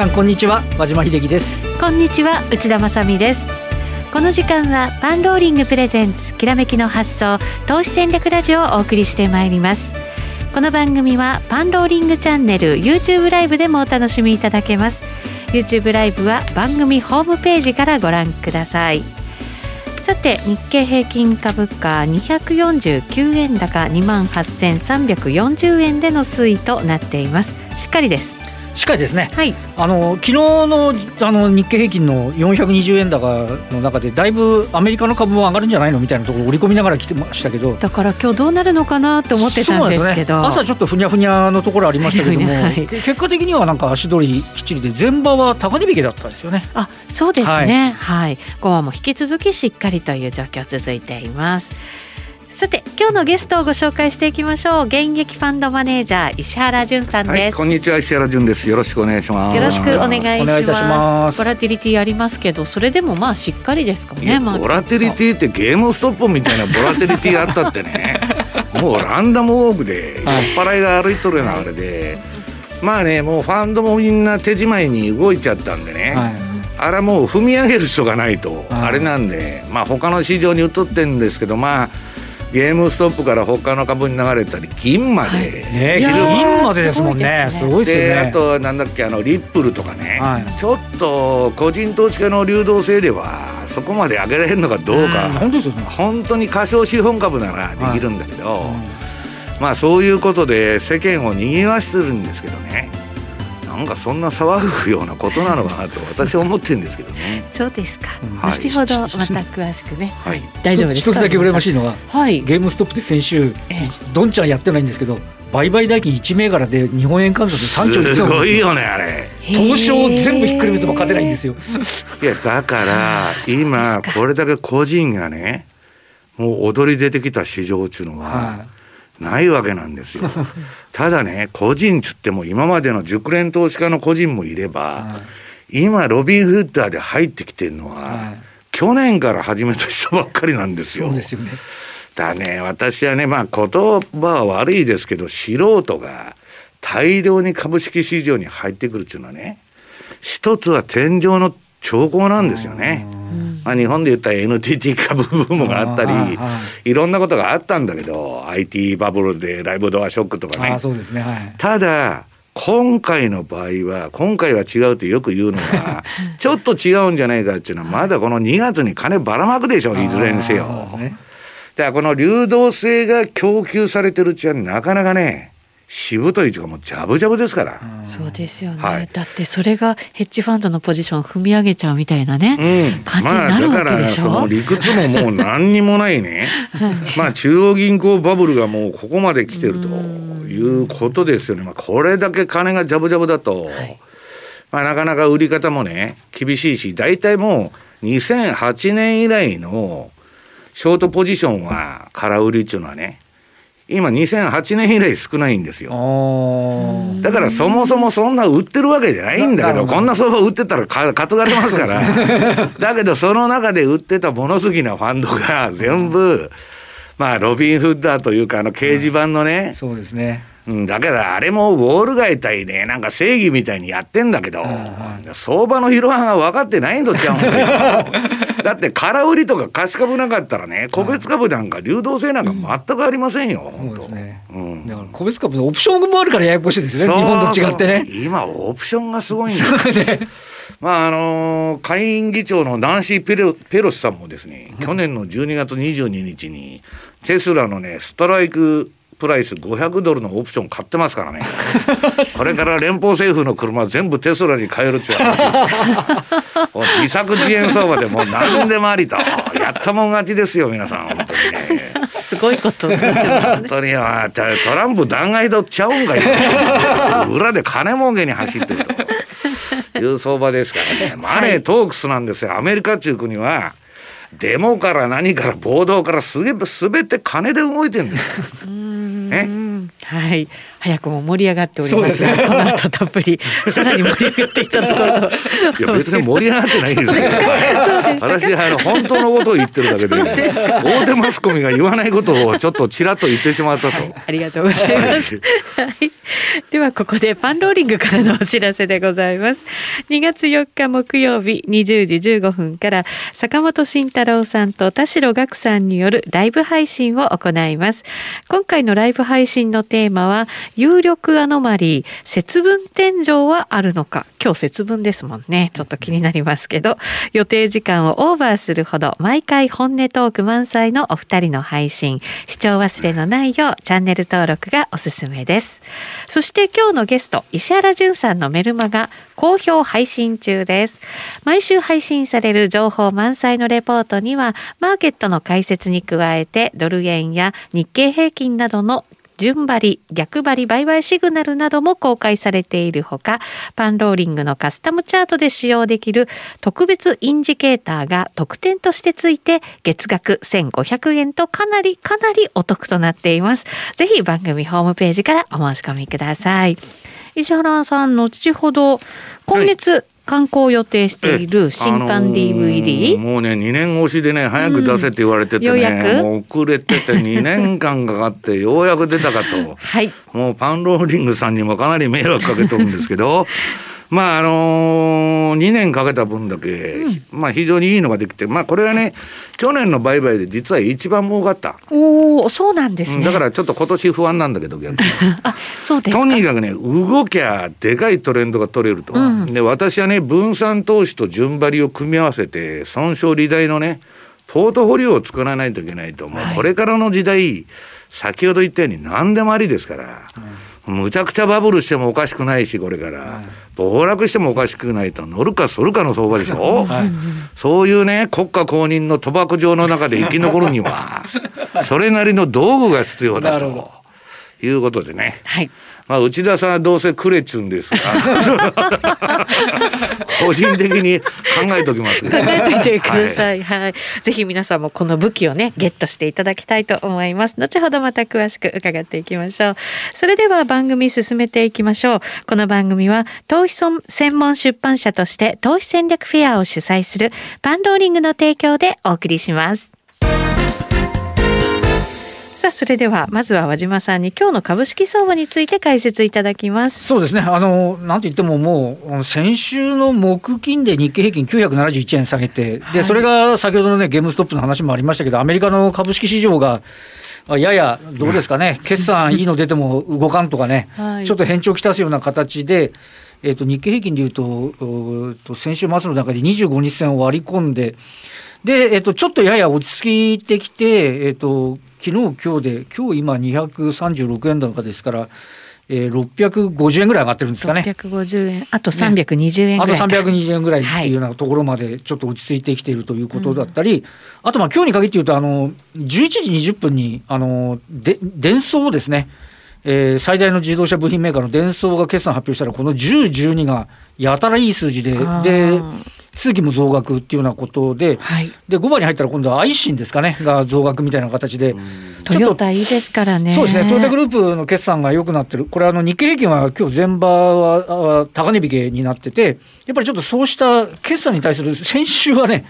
さんこんにちは和島秀樹です。こんにちは内田まさです。この時間はパンローリングプレゼンツきらめきの発想投資戦略ラジオをお送りしてまいります。この番組はパンローリングチャンネル YouTube ライブでもお楽しみいただけます。YouTube ライブは番組ホームページからご覧ください。さて日経平均株価249円高2万8340円での推移となっています。しっかりです。しっかりですね、はい、あの昨日のあの日経平均の420円高の中でだいぶアメリカの株も上がるんじゃないのみたいなところ織り込みながら来てましたけど。だから今日どうなるのかなと思ってたんですけど、ね、朝ちょっとふにゃふにゃのところありましたけども、はい、結果的にはなんか足取りきっちりで前場は高値引けだったんですよね。あそうですね。はい、はい、も引き続きしっかりという状況続いていますさて今日のゲストをご紹介していきましょう。現役ファンドマネージャー石原潤さんです、はい、こんにちは石原潤です。よろしくお願いします。よろしくお願いします。ボラティリティありますけどそれでもまあしっかりですかね、まあ、ボラティリティってゲームストップみたいなボラティリティあったってね。もうランダムウォークで酔っ払いが歩いとるようなあれで、まあねもうファンドもみんな手仕舞いに動いちゃったんでね、はい。あれもう踏み上げる人がないと、あれなんで、まあ他の市場に移ってるんですけどまあゲームストップから他の株に流れたり銀まで、はい。ね、銀までですもんね。すごいですね。あとなんだっけあのリップルとかね、はい、ちょっと個人投資家の流動性ではそこまで上げられるのかどうか、うん、本当ですよね。本当に過小資本株ならできるんだけど、はい。うん、まあそういうことで世間を賑わしてるんですけどねなんかそんな騒ぐようなことなのかなと私は思ってるんですけどね。そうですか。はい、後ほど また詳しくね。はい。大丈夫です一つだけ羨ましいのは、はい、ゲームストップで先週、えー、どんちゃんやってないんですけど。売買代金1銘柄で日本円換算で3兆すごいよねあれ。東証全部ひっくるめても勝てないんですよ。いやだから 今これだけ個人がねもう踊り出てきた市場っていうのは、はいないわけなんですよ。ただね個人つっても今までの熟練投資家の個人もいれば、はい、今ロビンフッダーで入ってきてるのは、はい、去年から始めた人ばっかりなんですよ。そうですよねだね私はねまあ言葉は悪いですけど素人が大量に株式市場に入ってくるっていうのはね一つは天井の兆候なんですよね。まあ、日本で言ったら NTT 株ブームがあったりいろんなことがあったんだけど IT バブルでライブドアショックとかね。そうですね、はい、ただ今回の場合は今回は違うとよく言うのが ちょっと違うんじゃないかっていうのはまだこの2月に金ばらまくでしょいずれにせよ。だからこの流動性が供給されてるうちはなかなかねしぶといというかもうジャブジャブですから。そうですよね、はい、だってそれがヘッジファンドのポジションを踏み上げちゃうみたいなね、うん、感じになるわけでしょ、まあ、だからその理屈ももう何にもないね。まあ中央銀行バブルがもうここまで来てるということですよね、まあ、これだけ金がジャブジャブだと、はい、まあ、なかなか売り方もね厳しいし大体もう2008年以来のショートポジションは空売りっていうのはね今2008年以来少ないんですよ。だからそもそもそんな売ってるわけじゃないんだけど、こんな相場売ってたらか担がれますから。だけどその中で売ってた物好きなファンドが全部、まあロビン・フッダーというかあの掲示板のね、そうですね。うん、だけどあれもウォール街対ねなんか正義みたいにやってんだけど、相場の広範が分かってないんとちゃうんだよ だって空売りとか貸し株なかったらね個別株なんか流動性なんか全くありませんよ、うん、そうですね、うん、だから個別株のオプションもあるからややこしいですね日本と違ってね。今オプションがすごいんだよ。ね。まああのー、下院議長のナンシー・ペロペロシさんもですね、去年の12月22日にテスラのねストライクプライス500ドルのオプション買ってますからね。これから連邦政府の車全部テスラに変えるっていう話。自作自演相場でもう何でもありと。やったもん勝ちですよ皆さん。本当にね。すごいこと、ね、本当にトランプ弾劾とちゃうんかい。裏で金儲けに走ってるという相場ですからね。マネートークスなんですよ。アメリカっていう国はデモから何から暴動からすべすべて金で動いてるんですよ。ね。はい、早くも盛り上がっておりますが、すね、この後たっぷり さらに盛り上がっていただこうと。いや別に盛り上がってないんですよ。私あの本当のことを言ってるだけで、大手マスコミが言わないことをちょっとちらっと言ってしまったと。はい、ありがとうございます。はい、ではここでパンローリングからのお知らせでございます。2月4日木曜日20時15分から坂本慎太郎さんと田代岳さんによるライブ配信を行います。今回のライブ配信のテーマは有力アノマリー節分天井はあるのか？今日節分ですもんね。ちょっと気になりますけど予定時間をオーバーするほど毎回本音トーク満載のお二人の配信視聴忘れのないようチャンネル登録がおすすめです。そして今日のゲスト、石原淳さんのメルマガ、好評配信中です。毎週配信される情報満載のレポートには、マーケットの解説に加えて、ドル円や日経平均などの順張り、逆張り、売買シグナルなども公開されているほか、パンローリングのカスタムチャートで使用できる特別インジケーターが特典としてついて、月額1500円とかなりかなりお得となっています。ぜひ番組ホームページからお申し込みください。石原さん、後ほど、今月、はい刊行予定している新刊 DVD、あのー、もうね2年越しでね早く出せって言われててね、うん、もう遅れてて 2年間かかってようやく出たかと、はい、もうパンローリングさんにもかなり迷惑かけとるんですけど まああのー、2年かけた分だけ、うん、まあ非常にいいのができてまあこれはね去年の売買で実は一番儲かった。おおそうなんですね、だからちょっと今年不安なんだけど逆に。あそうですとにかくね動きゃでかいトレンドが取れると、うん、で私はね分散投資と順張りを組み合わせて損傷利大のねポートフォリオを作らないといけないと、もうこれからの時代先ほど言ったように何でもありですから。うん。むちゃくちゃバブルしてもおかしくないしこれから、はい、暴落してもおかしくないと乗るか反るかの相場でしょ、はい、そういうね国家公認の賭博場の中で生き残るには それなりの道具が必要だということでね、はい、まあ、内田さんはどうせくれちゅんですが。個人的に考えておきます、ね、考えておいてください、はい、はい、ぜひ皆さんもこの武器をねゲットしていただきたいと思います。後ほどまた詳しく伺っていきましょう。それでは番組進めていきましょう。この番組は投資専門出版社として投資戦略フェアを主催するパンローリングの提供でお送りしますさあそれではまずは和島さんに今日の株式相場について解説いただきます。そうですね。あのなんといってももう先週の木金で日経平均971円下げて、でそれが先ほどのねゲームストップの話もありましたけどアメリカの株式市場がややどうですかね、決算いいの出ても動かんとかね、はい、ちょっと変調をきたすような形で、えーと、日経平均でいうとと先週末の中で25日線を割り込んで、で、えーと、ちょっとやや落ち着いてきて、えーと昨日今日で今日今236円高ですから。えー、650円ぐらい上がってるんですかね。650円、あと320円ぐらい、ね、あと320円ぐらいっていうようなところまでちょっと落ち着いてきているということだったり、はいうん、あとまあ今日に限って言うと、あの11時20分にあので電装ですね、えー、最大の自動車部品メーカーの電装が決算発表したら、この10、12がやたらいい数字で、で通期も増額っていうようなことで、はい、で5番に入ったら今度はアイシンですかね、が増額みたいな形で、トヨタいいですからね。そうですね、トヨタグループの決算が良くなってる、これ、あの日経平均は今日前場は高値引けになってて、やっぱりちょっとそうした決算に対する、先週はね、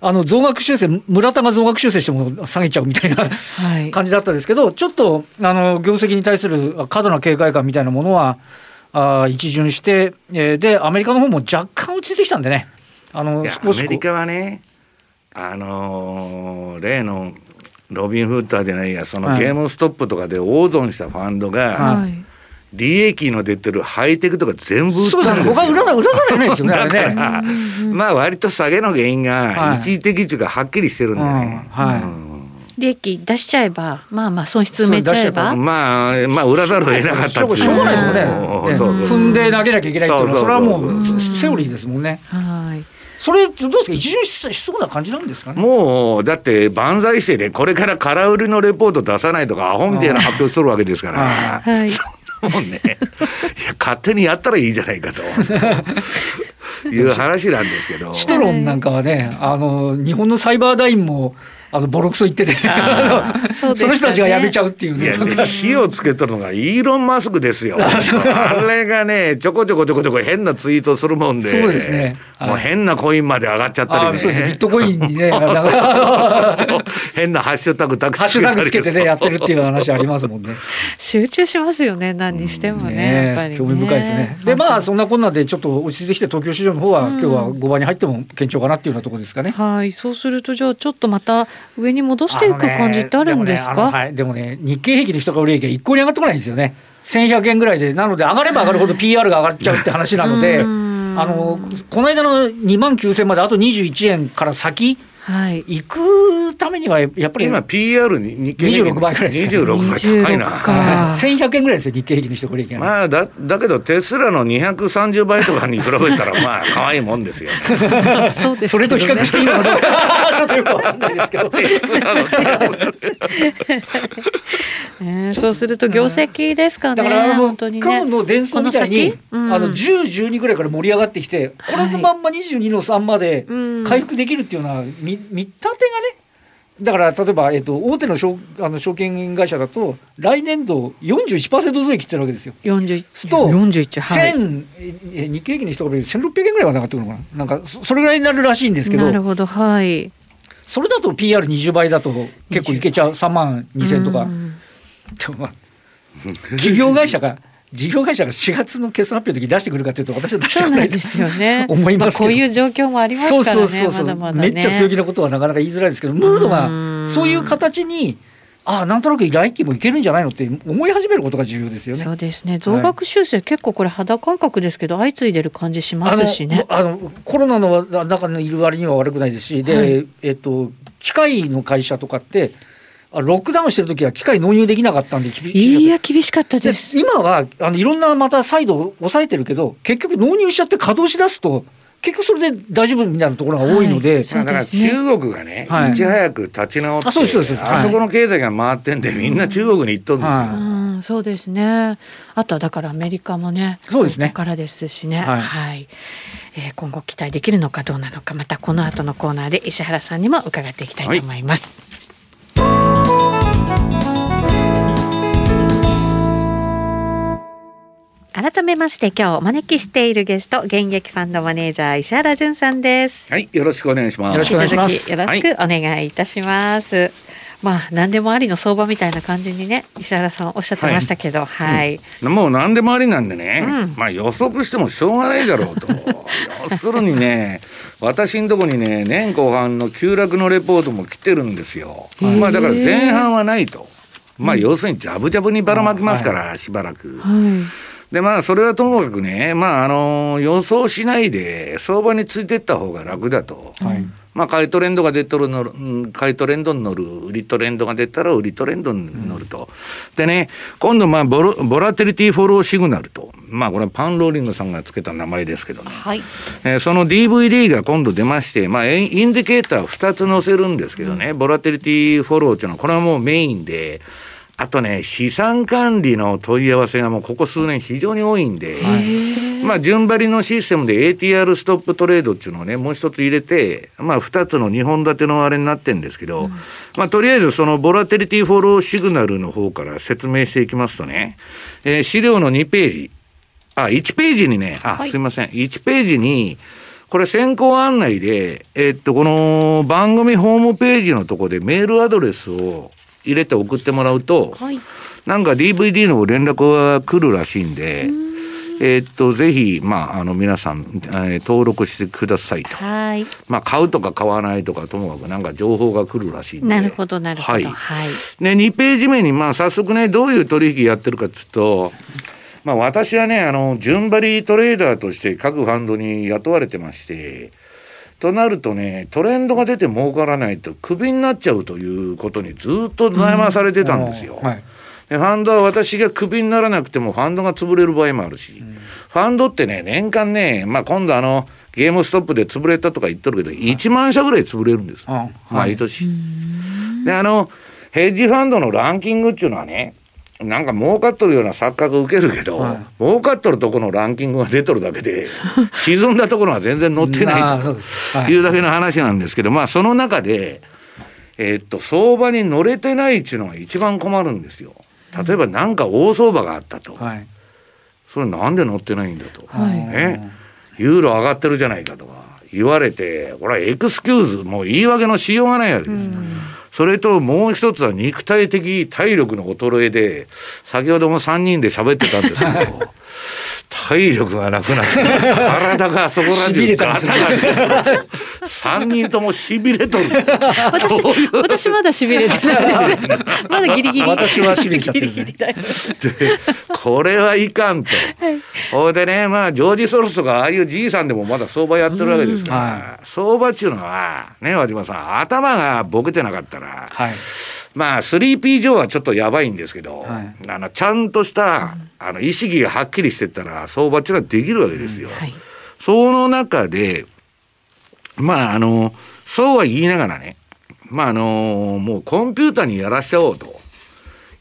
あの増額修正、村田が増額修正しても下げちゃうみたいな、はい、感じだったんですけど、ちょっとあの業績に対する過度な警戒感みたいなものは、あ一巡して、えー、で、アメリカの方も若干落ち着いてきたんでね。あのアメリカはね、あのー、例のロビン・フッターじゃないやそのゲームストップとかで大損したファンドが、はい、利益の出てるハイテクとか全部売ったんですよ。そうですね。他売らざるないですよね。だからまあ割と下げの原因が一時的というかはっきりしてるんでね。はい。うん。利益出しちゃえばまあまあ損失埋めちゃえば。まあまあ売らざるを得なかったしょうがないですもんね。踏んで投げなきゃいけないっていうのはそれはもうセオリーですもんね。はいそれどうですか？一巡しそうな感じなんですかね？もうだって万歳してねこれから空売りのレポート出さないとかアホみたいな発表しとるわけですから、はい、もうね。いや勝手にやったらいいじゃないかと。いう話なんですけど。シトロンなんかはねあの日本のサイバーダインもあのボロクソ言ってて。そね。その人たちが辞めちゃうっていう。ねいや、で火をつけとるのがイーロン・マスクですよ。あれがね、ちょこちょこちょこちょこ変なツイートするもんで、そうですね。はいもう変なコインまで上がっちゃったりあそうですね。ビッね。トコインにね 変なハッシュタグたくハッシュタグつけてねやってるっていうう。話ありますもんね。集中しますよね何にしてもねやっぱりね。興味深いですね。でまあそんなこんなでちょっと落ち着いてきて東京市場の方は、今日は5番に入っても堅調かなっていうようなところですかね。はいそうするとじゃあちょっとまた上に戻していく感じってあるんですか、ねあのはい、でもね日経平均の人が売り上げ一向に上がってこないんですよね。1100円ぐらいでなので上がれば上がるほど PR が上がっちゃうって話なので。うんあのこの間の2万9000まであと21円から先？はい行くためにはやっぱり今 PR に日経平均26倍ぐらいですか26倍高いな。26か1100円ぐらいですよ日経平均の人これ。まあだだけどテスラの230倍とかに比べたらまあ可愛いもんですよ、ね。そうですそれと比較していいのかどうかちょっとよくわかんないですけど。ね そうすると業績ですかね、だからあの本当にね。今日の伝送みたいに、うん。あの10、12ぐらいから盛り上がってきて、これのまんま22の3までうん。回復できるっていうのは、み見立てがね、だから例えば、えっと、大手の証あの証券会社だと、来年度41%増益ってるわけですよ。41すると41はい。1000え日経平均に一言で1600円ぐらいは上がってくるのかな、なんかそそれぐらいになるらしいんですけど、なるほどはいそれだと PR20 倍だと結構いけちゃう、3万2000とか。企業会社が事業会社が4月の決算発表の時に出してくるかというと私は出したくないですよね。思いますけど。あこういう状況もありますそうからね。そうそうそうまだまだね。めっちゃ強気なことはなかなか言いづらいですけどムードうん。がそういう形にああなんとなく来期もいけるんじゃないのって思い始めることが重要ですよね。そうですね。増額修正、結構これ肌感覚ですけど相次いでる感じしますしね。あのコロナの中にいる割には悪くないですしで、はい。えっと、機械の会社とかってあロックダウンしてる時は機械納入できなかったんで厳しいや厳しかったでです今はあのいろんなまた再度抑えてるけど結局納入しちゃって稼働しだすと結局それで大丈夫みたいなところが多いので、はい。まあだから中国がね、はい。い、ち早く立ち直ってあそうですそうですそうです。あそこの経済が回ってんでみんな中国に行っとるんですよ。はうんそうですね。あとはだからアメリカもねそうですね。ここからですしね。ははい。い、えー今後期待できるのかどうなのかまたこの後のコーナーで石原さんにも伺っていきたいと思います、改めまして今日お招きしているゲスト現役ファンドマネージャー石原潤さんです。はい、よろしくお願いします。よろしくお願いします。よろしくお願いいたします。まあ何でもありの相場みたいな感じにね石原さんおっしゃってましたけど、はい、もう何でもありなんでね、うん。まあ予測してもしょうがないだろうと。要するにね私のとこにね年後半の急落のレポートも来てるんですよ、はいまあだから前半はないと。まあ要するにジャブジャブにばらまきますから、しばらく。はでまあそれはともかくねまああの予想しないで相場についていった方が楽だと。はいまあ、買いトレンドが出とるの買いトレンドに乗る、売りトレンドが出たら売りトレンドに乗ると。でね、今度、まあボロ、ボラテリティフォローシグナルと。まあ、これはパンローリングさんがつけた名前ですけどね。はい、えーその DVD が今度出まして、まあ、インインディケーター2つ載せるんですけどね、ボラテリティフォローっていうのは、これはもうメインで、あとね、資産管理の問い合わせがもうここ数年非常に多いんで、まあ、順張りのシステムで ATR ストップトレードっていうのをね、もう一つ入れて、まあ、二つの2本立てのあれになってるんですけど、まあ、とりあえずそのボラテリティフォローシグナルの方から説明していきますとね、えー資料の2ページ、あ、1ページにね、あ、はい。すいません、1ページに、これ先行案内で、えっと、この番組ホームページのとこでメールアドレスを入れて送ってもらうと、はい、なんか DVD の連絡が来るらしいんで、えーっと、ぜひ、まあ、あの、皆さん、えー登録してくださいと。はい、まあ、買うとか買わないとかともかく、なんか情報が来るらしいんで。なるほどなるほど、はい。はい、で、2ページ目に、まあ、早速ね、どういう取引やってるかっつうと、まあ、私はね、あの、順張りトレーダーとして各ファンドに雇われてまして、となるとね、トレンドが出て儲からないと、クビになっちゃうということにずっと悩まされてたんですよ。はいでファンドは私がクビにならなくてもファンドが潰れる場合もあるし、ファンドってね、年間ね、まあ今度あの、ゲームストップで潰れたとか言っとるけど、1万社ぐらい潰れるんです。あはい毎年。で、あの、ヘッジファンドのランキングっていうのはね、なんか儲かっとるような錯覚受けるけど、はい儲かっとるとこのランキングが出とるだけで、沈んだところは全然載ってないというだけの話なんですけど、まあその中で、えー、っと、相場に乗れてないっていうのが一番困るんですよ。例えば何か大相場があったと。はい、それなんで乗ってないんだと。はい、ね。ユーロ上がってるじゃないかとか言われて、これはエクスキューズ、もう言い訳のしようがないわけです。それともう一つは肉体的体力の衰えで、先ほども3人で喋ってたんですけど、体力がなくなって、体がそこら中ガタガタ。三人ともしびれとる。私、私まだしびれてないです。まだギリギリ。私はしびれちゃってる、ね。これはいかんと。ほ、はいでね、まあ、ジョージ・ソロスとか、ああいうじいさんでもまだ相場やってるわけですから、はい、相場っていうのは、ね、和島さん、頭がボケてなかったら、はいまあ 3P 上はちょっとやばいんですけど、はい、あのちゃんとした、あの意識がはっきりしてたら相場っていうのはできるわけですよ。うん。はい、その中でまああのそうは言いながらねまああのもうコンピューターにやらしちゃおうと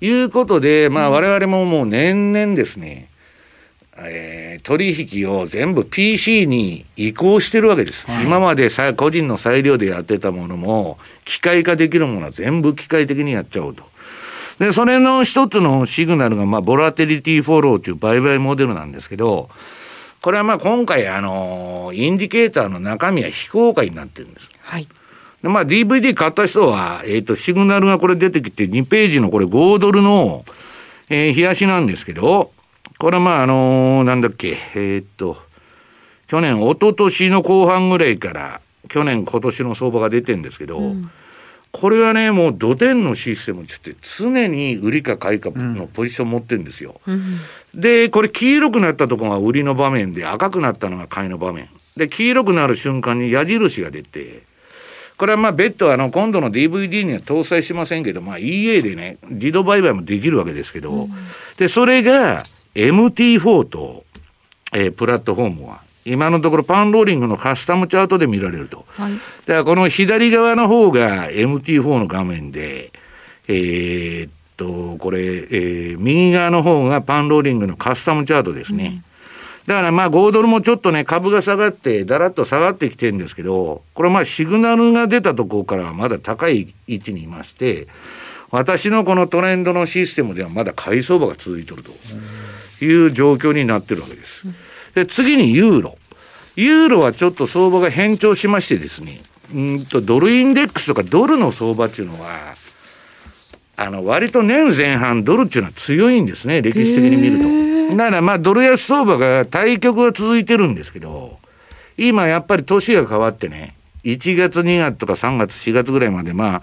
いうことでまあ我々ももう年々ですねえー、取引を全部 PC に移行してるわけです。はい、今までさ個人の裁量でやってたものも、機械化できるものは全部機械的にやっちゃおうと。で、それの一つのシグナルが、まあ、ボラテリティフォローという売買モデルなんですけど、これはまあ今回、あの、インディケーターの中身は非公開になってるんです。はい。でまあ DVD 買った人は、えっ、ー、と、シグナルがこれ出てきて、2ページのこれ5ドルの、えー、冷やしなんですけど、これはまああのー、なんだっけ、えー、っと、去年、一昨年の後半ぐらいから、去年、今年の相場が出てるんですけど、うん、これはね、もう土天のシステムって常に売りか買いかのポジション持ってるんですよ。うん、で、これ黄色くなったところが売りの場面で赤くなったのが買いの場面。で、黄色くなる瞬間に矢印が出て、これはまあ別途あの今度の DVD には搭載しませんけど、まあ EA でね、自動売買もできるわけですけど、うん、で、それが、MT4 と、えー、プラットフォームは、今のところパンローリングのカスタムチャートで見られると。はい、だからこの左側の方が MT4 の画面で、えー、っと、これ、えー、右側の方がパンローリングのカスタムチャートですね。うん、だからまあ5ドルもちょっとね、株が下がって、だらっと下がってきてるんですけど、これまあシグナルが出たところからはまだ高い位置にいまして、私のこのトレンドのシステムではまだ買い相場が続いてると。うんいう状況になってるわけです。で、次にユーロ。ユーロはちょっと相場が変調しましてですね、うんとドルインデックスとかドルの相場っていうのは、あの、割と年前半ドルっていうのは強いんですね、歴史的に見ると。だからまあドル安相場が対局が続いてるんですけど、今やっぱり年が変わってね、1月2月とか3月4月ぐらいまでまあ、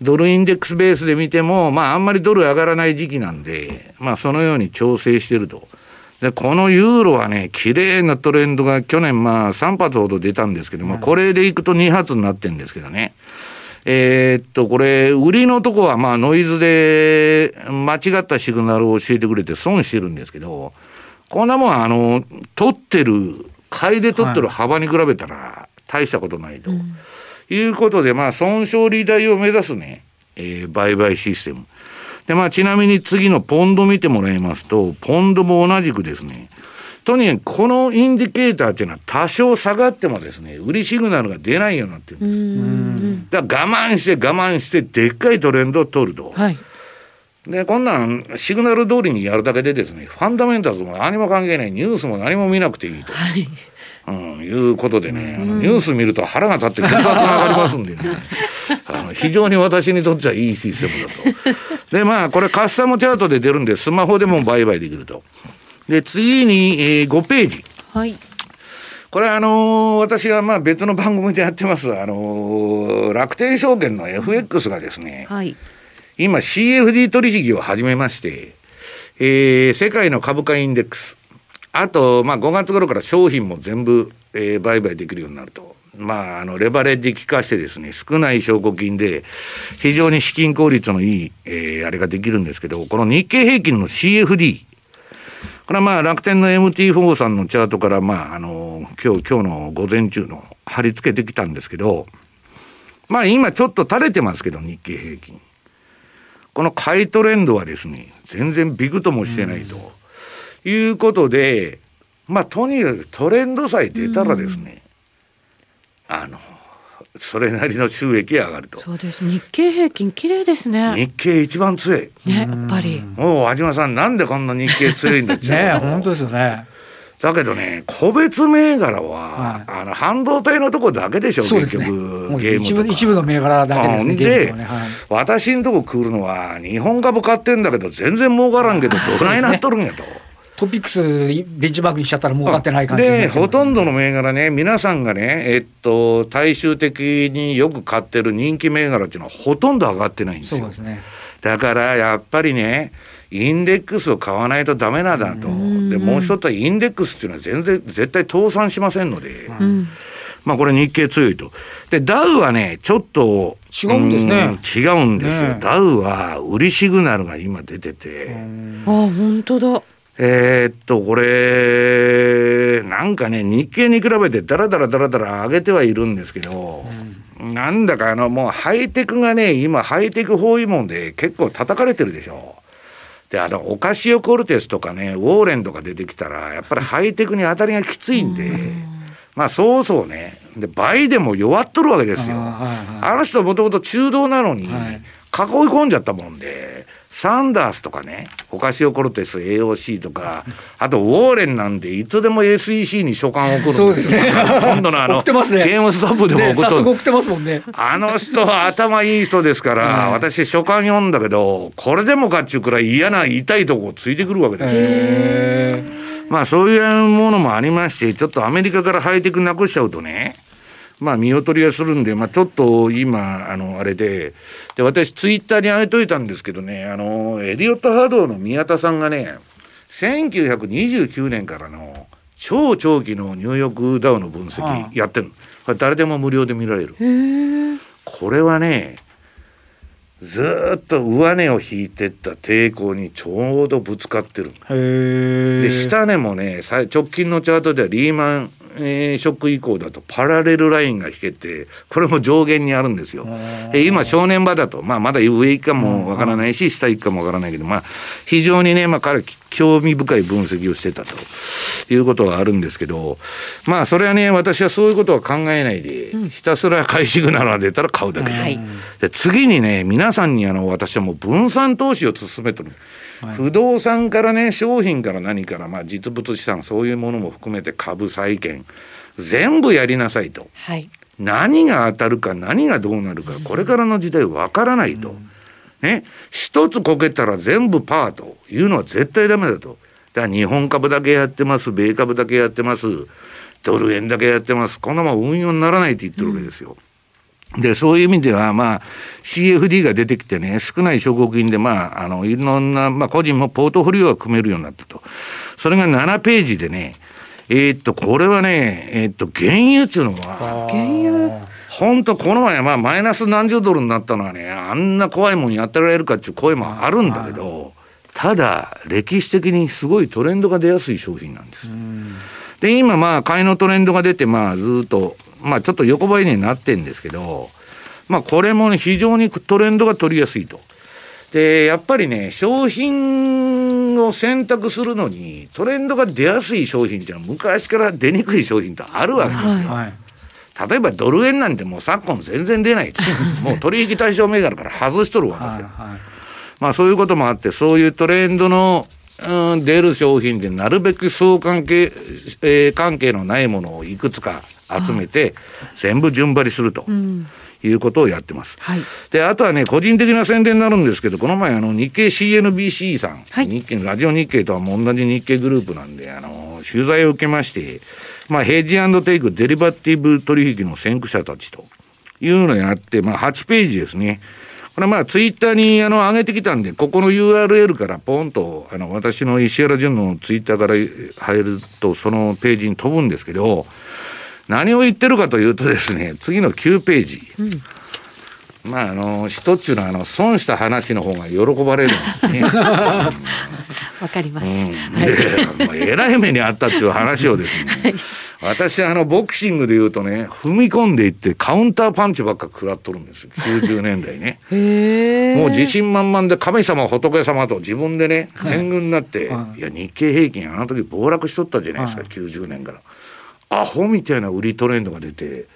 ドルインデックスベースで見ても、まあ、あんまりドル上がらない時期なんで、まあ、そのように調整してると。で、このユーロはね、綺麗なトレンドが去年まあ3発ほど出たんですけども、これでいくと2発になってるんですけどね。えー、っと、これ、売りのとこはまあノイズで間違ったシグナルを教えてくれて損してるんですけど、こんなもんあの、取ってる、買いで取ってる幅に比べたら大したことないと。うんいうことで、まあ、損傷利台を目指すね、えー、売買システム。で、まあ、ちなみに次のポンド見てもらいますと、ポンドも同じくですね、とにかくこのインディケーターっていうのは多少下がってもですね、売りシグナルが出ないようになってるんです。だから我慢して我慢してでっかいトレンドを取ると。はい、で、こんなんシグナル通りにやるだけでですね、ファンダメンタルズも何も関係ない、ニュースも何も見なくていいと。はいうん、いうことでね、ニュース見ると腹が立って血圧が上がりますんでね あの非常に私にとってはいいシステムだと。でまあこれカスタムチャートで出るんでスマホでも売買できると。で次に、えー、5ページ。はいこれあのー、私はまあ別の番組でやってます、あのー、楽天証券の FX がですね、はい、今 CFD 取引を始めまして、えー、世界の株価インデックス、あと、まあ、5月頃から商品も全部、えー、売買できるようになると。まあ、あの、レバレッジ効かしてですね、少ない証拠金で、非常に資金効率のいい、えー、あれができるんですけど、この日経平均の CFD、これはまあ、楽天の MT4 さんのチャートから、まあ、あの、今日、今日の午前中の貼り付けてきたんですけど、まあ、今ちょっと垂れてますけど、日経平均。この買いトレンドはですね、全然ビクともしてないと。いうことで、まあ、とにかくトレンドさえ出たらですね、うん、あの、それなりの収益が上がると。そうです。日経平均綺麗ですね。日経一番強い。ね、やっぱり。もう和島さんなんでこんな日経強いんだって。ね本当ですよね。だけどね、個別銘柄は、はい、あの半導体のとこだけでしょ、う結局、ゲームとか一部の銘柄だけですね。で、ねはい、私のとこ来るのは、日本株買ってんだけど、全然儲からんけど、どないなっとるんやと。トピックスベンチマークにしちゃったら儲かってない感じで、ほとんどの銘柄ね、皆さんがね、えっと、大衆的によく買ってる人気銘柄っていうのはほとんど上がってないんですよ。そうですね。だからやっぱりね、インデックスを買わないとダメなんだと。で、もう一つはインデックスっていうのは全然、絶対倒産しませんので。うん、まあこれ日経強いと。で、ダウはね、ちょっと。違うんですね。違うんですよ。ね、ダウは売りシグナルが今出てて。あ、本当だ。えー、っと、これ、なんかね、日経に比べてだらだらだらだら上げてはいるんですけど、うん、なんだかあの、もうハイテクがね、今ハイテク包囲網で結構叩かれてるでしょ。で、あの、オカシオ・コルテスとかね、ウォーレンとか出てきたら、やっぱりハイテクに当たりがきついんで、うん、まあそうそうね、で、倍でも弱っとるわけですよ。あの人はもともと中道なのに、囲い込んじゃったもんで、サンダースとかね、オカシオ・コルテス AOC とか、あとウォーレンなんで、いつでも SEC に書簡を送るんですよ。ね、今度のあの、ね、ゲームストップでも送っと、ね、送ってますもんね。あの人は頭いい人ですから、私書簡読んだけど、これでもかっちゅうくらい嫌な痛いとこついてくるわけですよ。まあそういうものもありまして、ちょっとアメリカからハイテクなくしちゃうとね、まあ見劣りはするんで、まあちょっと今、あの、あれで、で、私ツイッターに上げといたんですけどね、あの、エリオット波動の宮田さんがね、1929年からの超長期のニューヨークダウの分析やってるこれ誰でも無料で見られる。これはね、ずっと上値を引いてった抵抗にちょうどぶつかってる。で下値もね直近のチャートではリーマンえー、ショック以降だとパラレルラインが引けて、これも上限にあるんですよ。え今、正念場だと、まあ、まだ上行くかもわからないし、下行くかもわからないけど、まあ、非常にね、まあ、彼、興味深い分析をしてたということはあるんですけど、まあ、それはね、私はそういうことは考えないで、ひたすら買いシグナルが出たら買うだけで。はい、で次にね、皆さんにあの、私はもう分散投資を進めてる。はい、不動産からね商品から何から、まあ、実物資産そういうものも含めて株債券全部やりなさいと、はい、何が当たるか何がどうなるかこれからの時代わからないと、うん、ね。一つこけたら全部パーと。いうのは絶対ダメだと。だから日本株だけやってます米株だけやってますドル円だけやってます。こんなもん運用にならないって言ってるわけですよ。うんで、そういう意味では、まあ、CFD が出てきてね、少ない証拠金で、まあ、あの、いろんな、まあ、個人もポートフォリオが組めるようになったと。それが7ページでね、えー、っと、これはね、えー、っと、原油っていうのは、原油？本当この前、まあ、マイナス何十ドルになったのはね、あんな怖いもんやってられるかっていう声もあるんだけど、ただ、歴史的にすごいトレンドが出やすい商品なんです。で、今、まあ、買いのトレンドが出て、まあ、ずっと、まあちょっと横ばいになってんですけど、まあこれも、ね、非常にトレンドが取りやすいと。で、やっぱりね、商品を選択するのにトレンドが出やすい商品っていうのは昔から出にくい商品ってあるわけですよ。はい例えばドル円なんてもう昨今全然出ないもう取引対象銘柄から外しとるわけですよ。はいはい、まあそういうこともあってそういうトレンドの、うん、出る商品でなるべく相関係、えー、関係のないものをいくつか集めて、全部順張りすると。いうことをやってます。はい、で、あとはね、個人的な宣伝になるんですけど、この前、あの、日経 CNBC さん、はい、日経、ラジオ日経とはも同じ日経グループなんで、あの、取材を受けまして、まあ、ヘッジテイク、デリバティブ取引の先駆者たちというのをやって、まあ、8ページですね。これまあツイッターにあの上げてきたんで、ここの URL からポンと、あの私の石原淳のツイッターから入ると、そのページに飛ぶんですけど、何を言ってるかというとですね、次の9ページ。うんまあ、あの、一つの、あの、損した話の方が喜ばれるんですね。わかります。うん、で、もうえらい目にあったっていう話をですね、はい、私、あの、ボクシングで言うとね、踏み込んでいってカウンターパンチばっか食らっとるんですよ。90年代ね。もう自信満々で神様仏様と自分でね、天狗になって、はい、いや、日経平均あの時暴落しとったじゃないですか、はい、90年から。アホみたいな売りトレンドが出て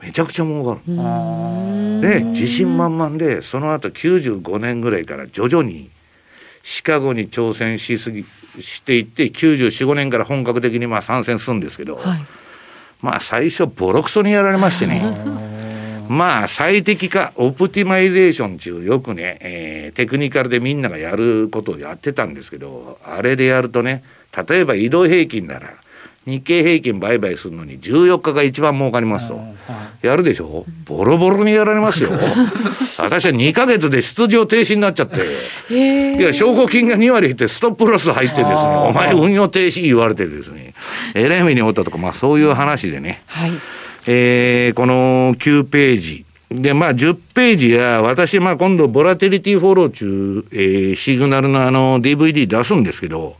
めちゃくちゃ儲かる。で自信満々でその後95年ぐらいから徐々にシカゴに挑戦しすぎしていって945年から本格的にまあ参戦するんですけど、はい、まあ最初ボロクソにやられましてね。まあ最適化オプティマイゼーション中よくね、えー、テクニカルでみんながやることをやってたんですけどあれでやるとね例えば移動平均なら日経平均売買するのに14日が一番儲かりますと、やるでしょ？ボロボロにやられますよ。私は2か月で出場停止になっちゃって、いや証拠金が2割減ってストップロス入ってですねお前運用停止言われてですね。えらい目におったとかまあそういう話でね、はい、えー、この9ページ。で、まあ、10ページや、私、まあ、今度、ボラティリティフォロー中、えー、シグナルのあの、DVD 出すんですけど、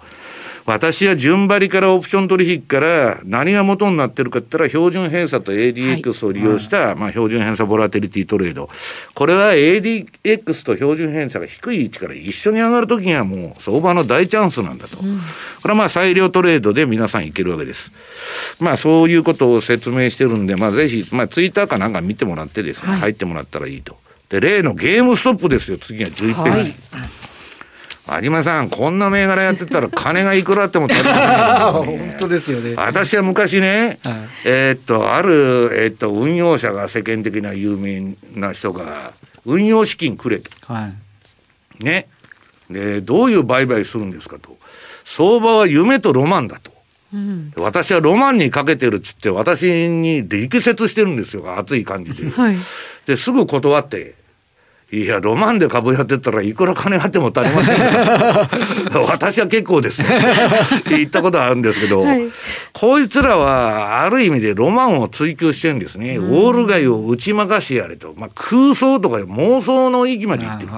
私は順張りからオプション取引から何が元になってるかって言ったら標準偏差と ADX を利用した、はい、まあ、標準偏差ボラテリティトレード。これは ADX と標準偏差が低い位置から一緒に上がるときにはもう相場の大チャンスなんだと、うん、これはまあ裁量トレードで皆さんいけるわけです。まあそういうことを説明してるんでまあぜひまあツイッターかなんか見てもらってですね、はい、入ってもらったらいいと。で例のゲームストップですよ。次は11ページ、はい有馬さんこんな銘柄やってたら金がいくらあっても足りない、本当ですよね。私は昔ね、はい、えー、っとある、えー、っと運用者が世間的な有名な人が運用資金くれと、はい、ね。でどういう売買するんですかと。相場は夢とロマンだと。うん、私はロマンにかけてるっつって私に力説してるんですよ。熱い感じで。はい、ですぐ断っていや、ロマンで株やってたらいくら金あっても足りません 私は結構ですって言ったことあるんですけど、はい、こいつらはある意味でロマンを追求してるんですね。ウォール街を打ち負かしやれと。まあ、空想とか妄想の域まで言ってる。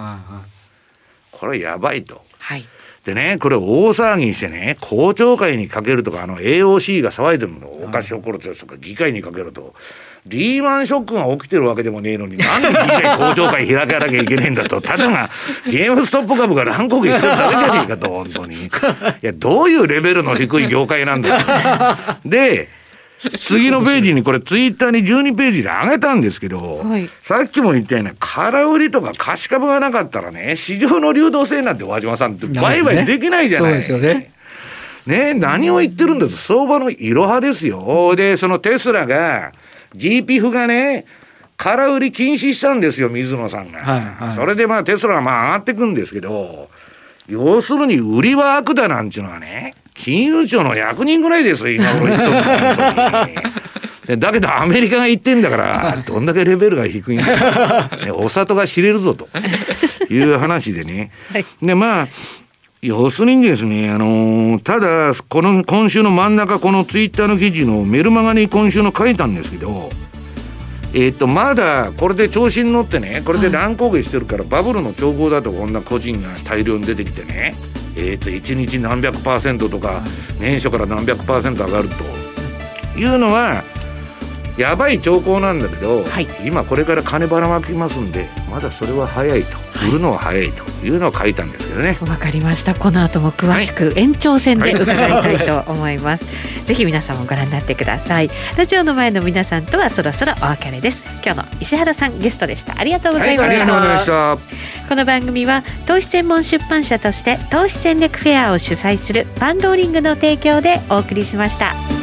これやばいと。はいでね、これ大騒ぎしてね、公聴会にかけるとか、あの AOC が騒いでるの、おかしい怒るとか、議会にかけると、リーマンショックが起きてるわけでもねえのに、なんで議会公聴会開かなきゃいけねえんだと、ただがゲームストップ株が乱高下してるだけじゃねえかと、本当に。いや、どういうレベルの低い業界なんだで、次のページにこれツイッターに12ページで上げたんですけど、はい、さっきも言ったように空売りとか貸し株がなかったらね市場の流動性なんて和島さんって売買できないじゃない、ね、そうですよね。ね何を言ってるんだと相場のいろはですよ。でそのテスラが GPF がね空売り禁止したんですよ水野さんが、はいはい、それでまあテスラはまあ上がってくんですけど要するに売りは悪だなんていうのはね金融庁の役人ぐらいですよ、今頃言っとる だけどアメリカが言ってんだから、どんだけレベルが低いんだ、お里が知れるぞという話でね。はい、で、まあ、要するにですね、あのー、ただ、この今週の真ん中、このツイッターの記事のメルマガに今週の書いたんですけど、えっと、まだこれで調子に乗ってね、これで乱高下してるから、バブルの兆候だとこんな個人が大量に出てきてね、えー、と1日何百パーセントとか年初から何百パーセント上がると。いうのはやばい兆候なんだけど、はい、今これから金ばらまきますんでまだそれは早いと、はい、売るのは早いというのを書いたんですけどね。わかりました。この後も詳しく延長戦で伺いたいと思います、はい、ぜひ皆さんもご覧になってください。ラジオの前の皆さんとはそろそろお別れです。今日の石原さんゲストでした。ありがとうございました、この番組は投資専門出版社として投資戦略フェアを主催するパンローリングの提供でお送りしました。